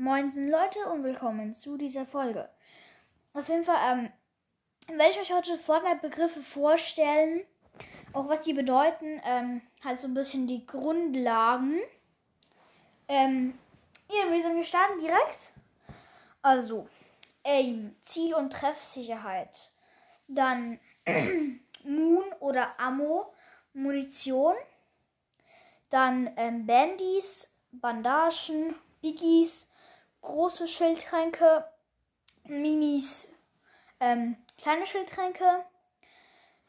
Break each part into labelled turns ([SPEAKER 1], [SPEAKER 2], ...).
[SPEAKER 1] Moinsen Leute und willkommen zu dieser Folge. Auf jeden Fall ähm, werde ich euch heute Fortnite-Begriffe vorstellen, auch was die bedeuten, ähm, halt so ein bisschen die Grundlagen. Ähm, ja, wir, starten direkt. Also, Aim, Ziel- und Treffsicherheit. Dann Moon oder Ammo, Munition. Dann ähm, Bandys, Bandagen, Biggies, große Schildtränke, Minis, ähm, kleine Schildtränke.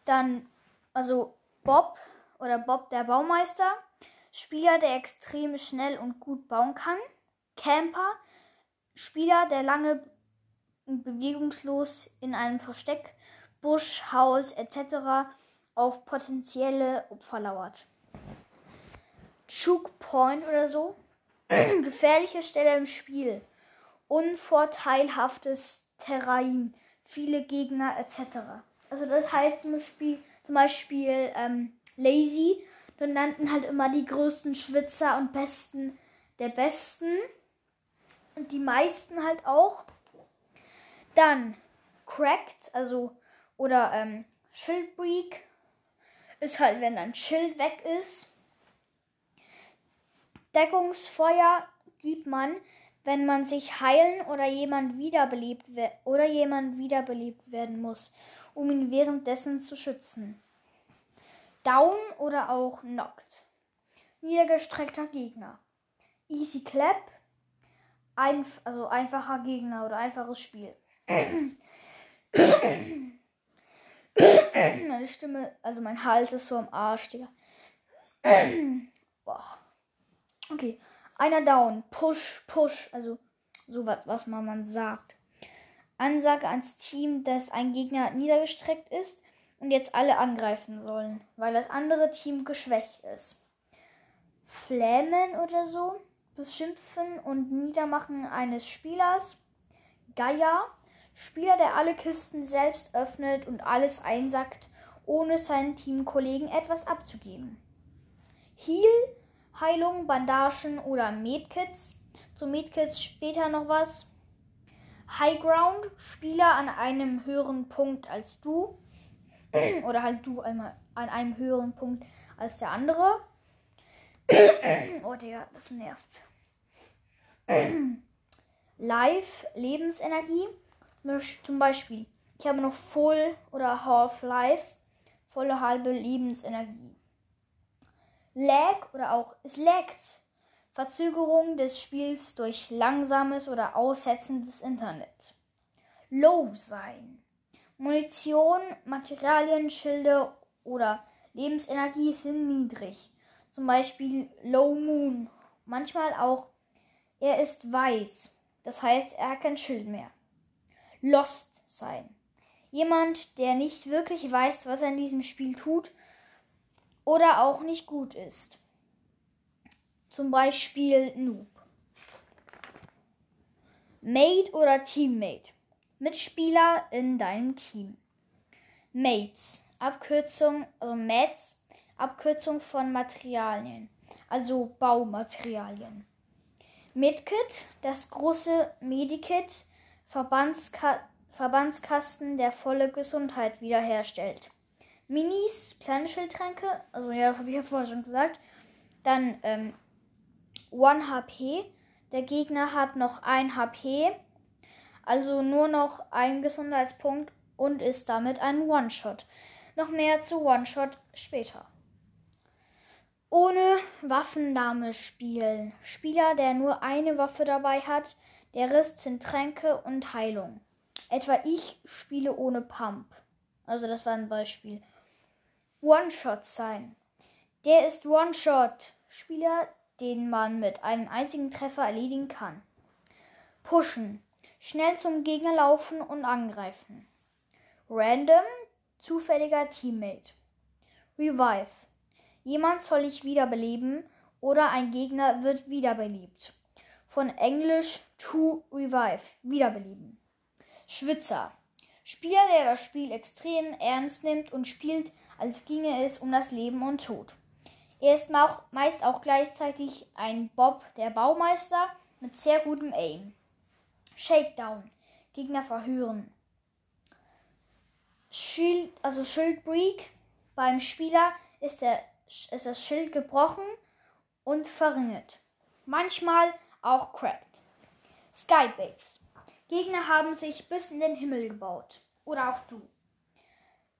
[SPEAKER 1] Dann, also Bob oder Bob der Baumeister. Spieler, der extrem schnell und gut bauen kann. Camper. Spieler, der lange bewegungslos in einem Versteck, Busch, Haus etc. auf potenzielle Opfer lauert. Choke Point oder so. Gefährliche Stelle im Spiel. Unvorteilhaftes Terrain. Viele Gegner etc. Also das heißt zum Beispiel, zum Beispiel ähm, Lazy. Dann nannten halt immer die größten Schwitzer und Besten der Besten. Und die meisten halt auch. Dann Cracked, also oder ähm, Schildbreak ist halt, wenn ein Schild weg ist. Deckungsfeuer gibt man, wenn man sich heilen oder jemand wiederbelebt oder jemand wiederbelebt werden muss, um ihn währenddessen zu schützen. Down oder auch knocked. Niedergestreckter Gegner. Easy Clap. Einf also einfacher Gegner oder einfaches Spiel. Meine Stimme, also mein Hals ist so am Arsch, Digga. Boah. Okay. Einer down. Push, push. Also so was, was man, man sagt. Ansage ans Team, dass ein Gegner niedergestreckt ist und jetzt alle angreifen sollen, weil das andere Team geschwächt ist. Flämen oder so. Beschimpfen und Niedermachen eines Spielers. Geier. Spieler, der alle Kisten selbst öffnet und alles einsackt, ohne seinen Teamkollegen etwas abzugeben. Heal Heilung, Bandagen oder Medkits. Zu Medkits später noch was. High Ground, Spieler an einem höheren Punkt als du. oder halt du einmal an einem höheren Punkt als der andere. oh, Digga, das nervt. Live, Lebensenergie. Zum Beispiel, ich habe noch Full oder Half-Life, volle halbe Lebensenergie. Lag oder auch es laggt. Verzögerung des Spiels durch langsames oder aussetzendes Internet. Low sein. Munition, Materialien, Schilde oder Lebensenergie sind niedrig. Zum Beispiel Low Moon. Manchmal auch er ist weiß. Das heißt, er hat kein Schild mehr. Lost sein. Jemand, der nicht wirklich weiß, was er in diesem Spiel tut oder auch nicht gut ist. Zum Beispiel Noob. Mate oder Teammate. Mitspieler in deinem Team. Mates. Abkürzung, also Mates, Abkürzung von Materialien, also Baumaterialien. Medkit, das große Medikit, Verbandska Verbandskasten, der volle Gesundheit wiederherstellt. Minis, kleine Schildtränke, also ja, habe ich ja vorher schon gesagt. Dann ähm, One HP. Der Gegner hat noch ein HP, also nur noch ein Gesundheitspunkt und ist damit ein One-Shot. Noch mehr zu One-Shot später. Ohne Waffenname spielen. Spieler, der nur eine Waffe dabei hat. Der Rest sind Tränke und Heilung. Etwa ich spiele ohne Pump. Also das war ein Beispiel. One-Shot sein. Der ist One-Shot. Spieler, den man mit einem einzigen Treffer erledigen kann. Pushen. Schnell zum Gegner laufen und angreifen. Random. Zufälliger Teammate. Revive. Jemand soll ich wiederbeleben oder ein Gegner wird wiederbelebt. Von Englisch to revive. Wiederbeleben. Schwitzer. Spieler, der das Spiel extrem ernst nimmt und spielt, als ginge es um das Leben und Tod. Er ist meist auch gleichzeitig ein Bob der Baumeister mit sehr gutem Aim. Shakedown. Gegner verhören. Shield, also Schildbreak. Beim Spieler ist, der, ist das Schild gebrochen und verringert. Manchmal auch cracked. Skybase. Gegner haben sich bis in den Himmel gebaut. Oder auch du.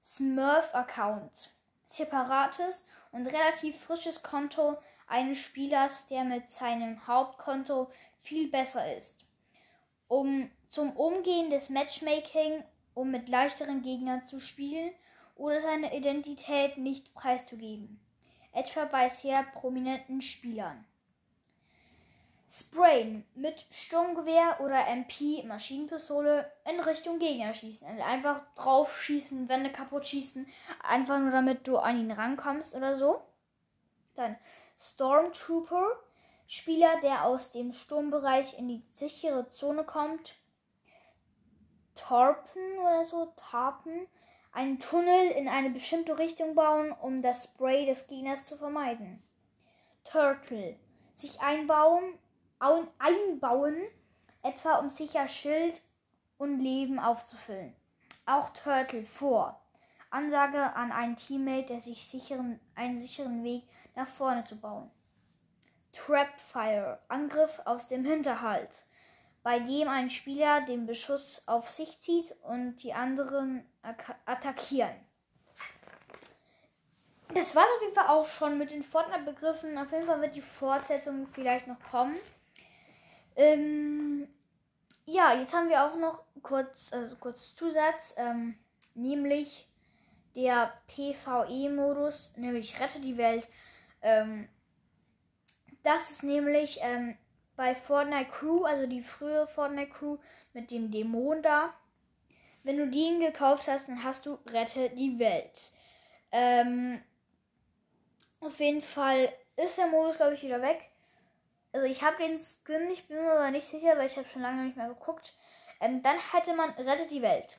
[SPEAKER 1] Smurf-Account. Separates und relativ frisches Konto eines Spielers, der mit seinem Hauptkonto viel besser ist. Um zum Umgehen des Matchmaking, um mit leichteren Gegnern zu spielen oder seine Identität nicht preiszugeben. Etwa bei sehr prominenten Spielern. Sprayen mit Sturmgewehr oder MP Maschinenpistole in Richtung Gegner schießen. Also einfach drauf schießen, Wände kaputt schießen, einfach nur damit du an ihn rankommst oder so. Dann Stormtrooper, Spieler, der aus dem Sturmbereich in die sichere Zone kommt. Torpen oder so, Tarpen, einen Tunnel in eine bestimmte Richtung bauen, um das Spray des Gegners zu vermeiden. Turtle, sich einbauen einbauen, etwa um sicher Schild und Leben aufzufüllen. Auch Turtle vor. Ansage an einen Teammate, der sich sicheren, einen sicheren Weg nach vorne zu bauen. Trapfire. Angriff aus dem Hinterhalt, bei dem ein Spieler den Beschuss auf sich zieht und die anderen attackieren. Das war auf jeden Fall auch schon mit den Fortnite-Begriffen. Auf jeden Fall wird die Fortsetzung vielleicht noch kommen. Ähm, ja, jetzt haben wir auch noch kurz, also kurz Zusatz, ähm, nämlich der PvE-Modus, nämlich Rette die Welt. Ähm, das ist nämlich ähm, bei Fortnite Crew, also die frühe Fortnite Crew mit dem Dämon da. Wenn du den gekauft hast, dann hast du Rette die Welt. Ähm, auf jeden Fall ist der Modus, glaube ich, wieder weg. Also ich habe den Skin, ich bin mir aber nicht sicher, weil ich habe schon lange nicht mehr geguckt. Ähm, dann hätte man Rettet die Welt.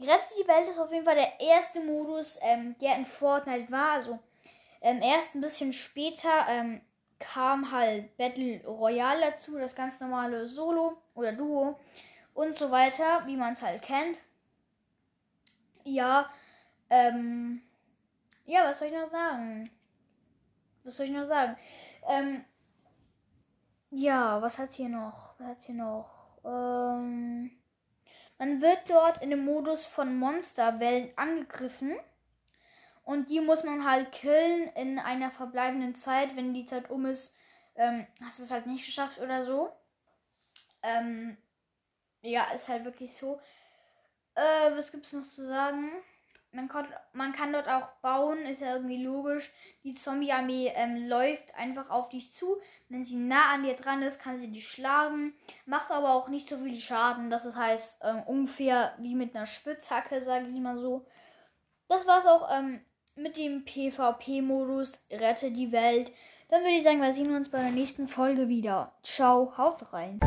[SPEAKER 1] Rettet die Welt ist auf jeden Fall der erste Modus, ähm, der in Fortnite war. Also ähm, erst ein bisschen später ähm, kam halt Battle Royale dazu, das ganz normale Solo oder Duo und so weiter, wie man es halt kennt. Ja, ähm, ja, was soll ich noch sagen? Was soll ich noch sagen? Ähm, ja, was hat hier noch? Was hat hier noch? Ähm, man wird dort in dem Modus von Monsterwellen angegriffen. Und die muss man halt killen in einer verbleibenden Zeit. Wenn die Zeit um ist, ähm, hast du es halt nicht geschafft oder so. Ähm, ja, ist halt wirklich so. Äh, was gibt's noch zu sagen? Man, kann, man kann dort auch bauen, ist ja irgendwie logisch. Die Zombie-Armee ähm, läuft einfach auf dich zu. Wenn sie nah an dir dran ist, kann sie dich schlagen. Macht aber auch nicht so viel Schaden. Das heißt ähm, ungefähr wie mit einer Spitzhacke, sage ich mal so. Das war's auch ähm, mit dem PvP-Modus Rette die Welt. Dann würde ich sagen, wir sehen uns bei der nächsten Folge wieder. Ciao, haut rein.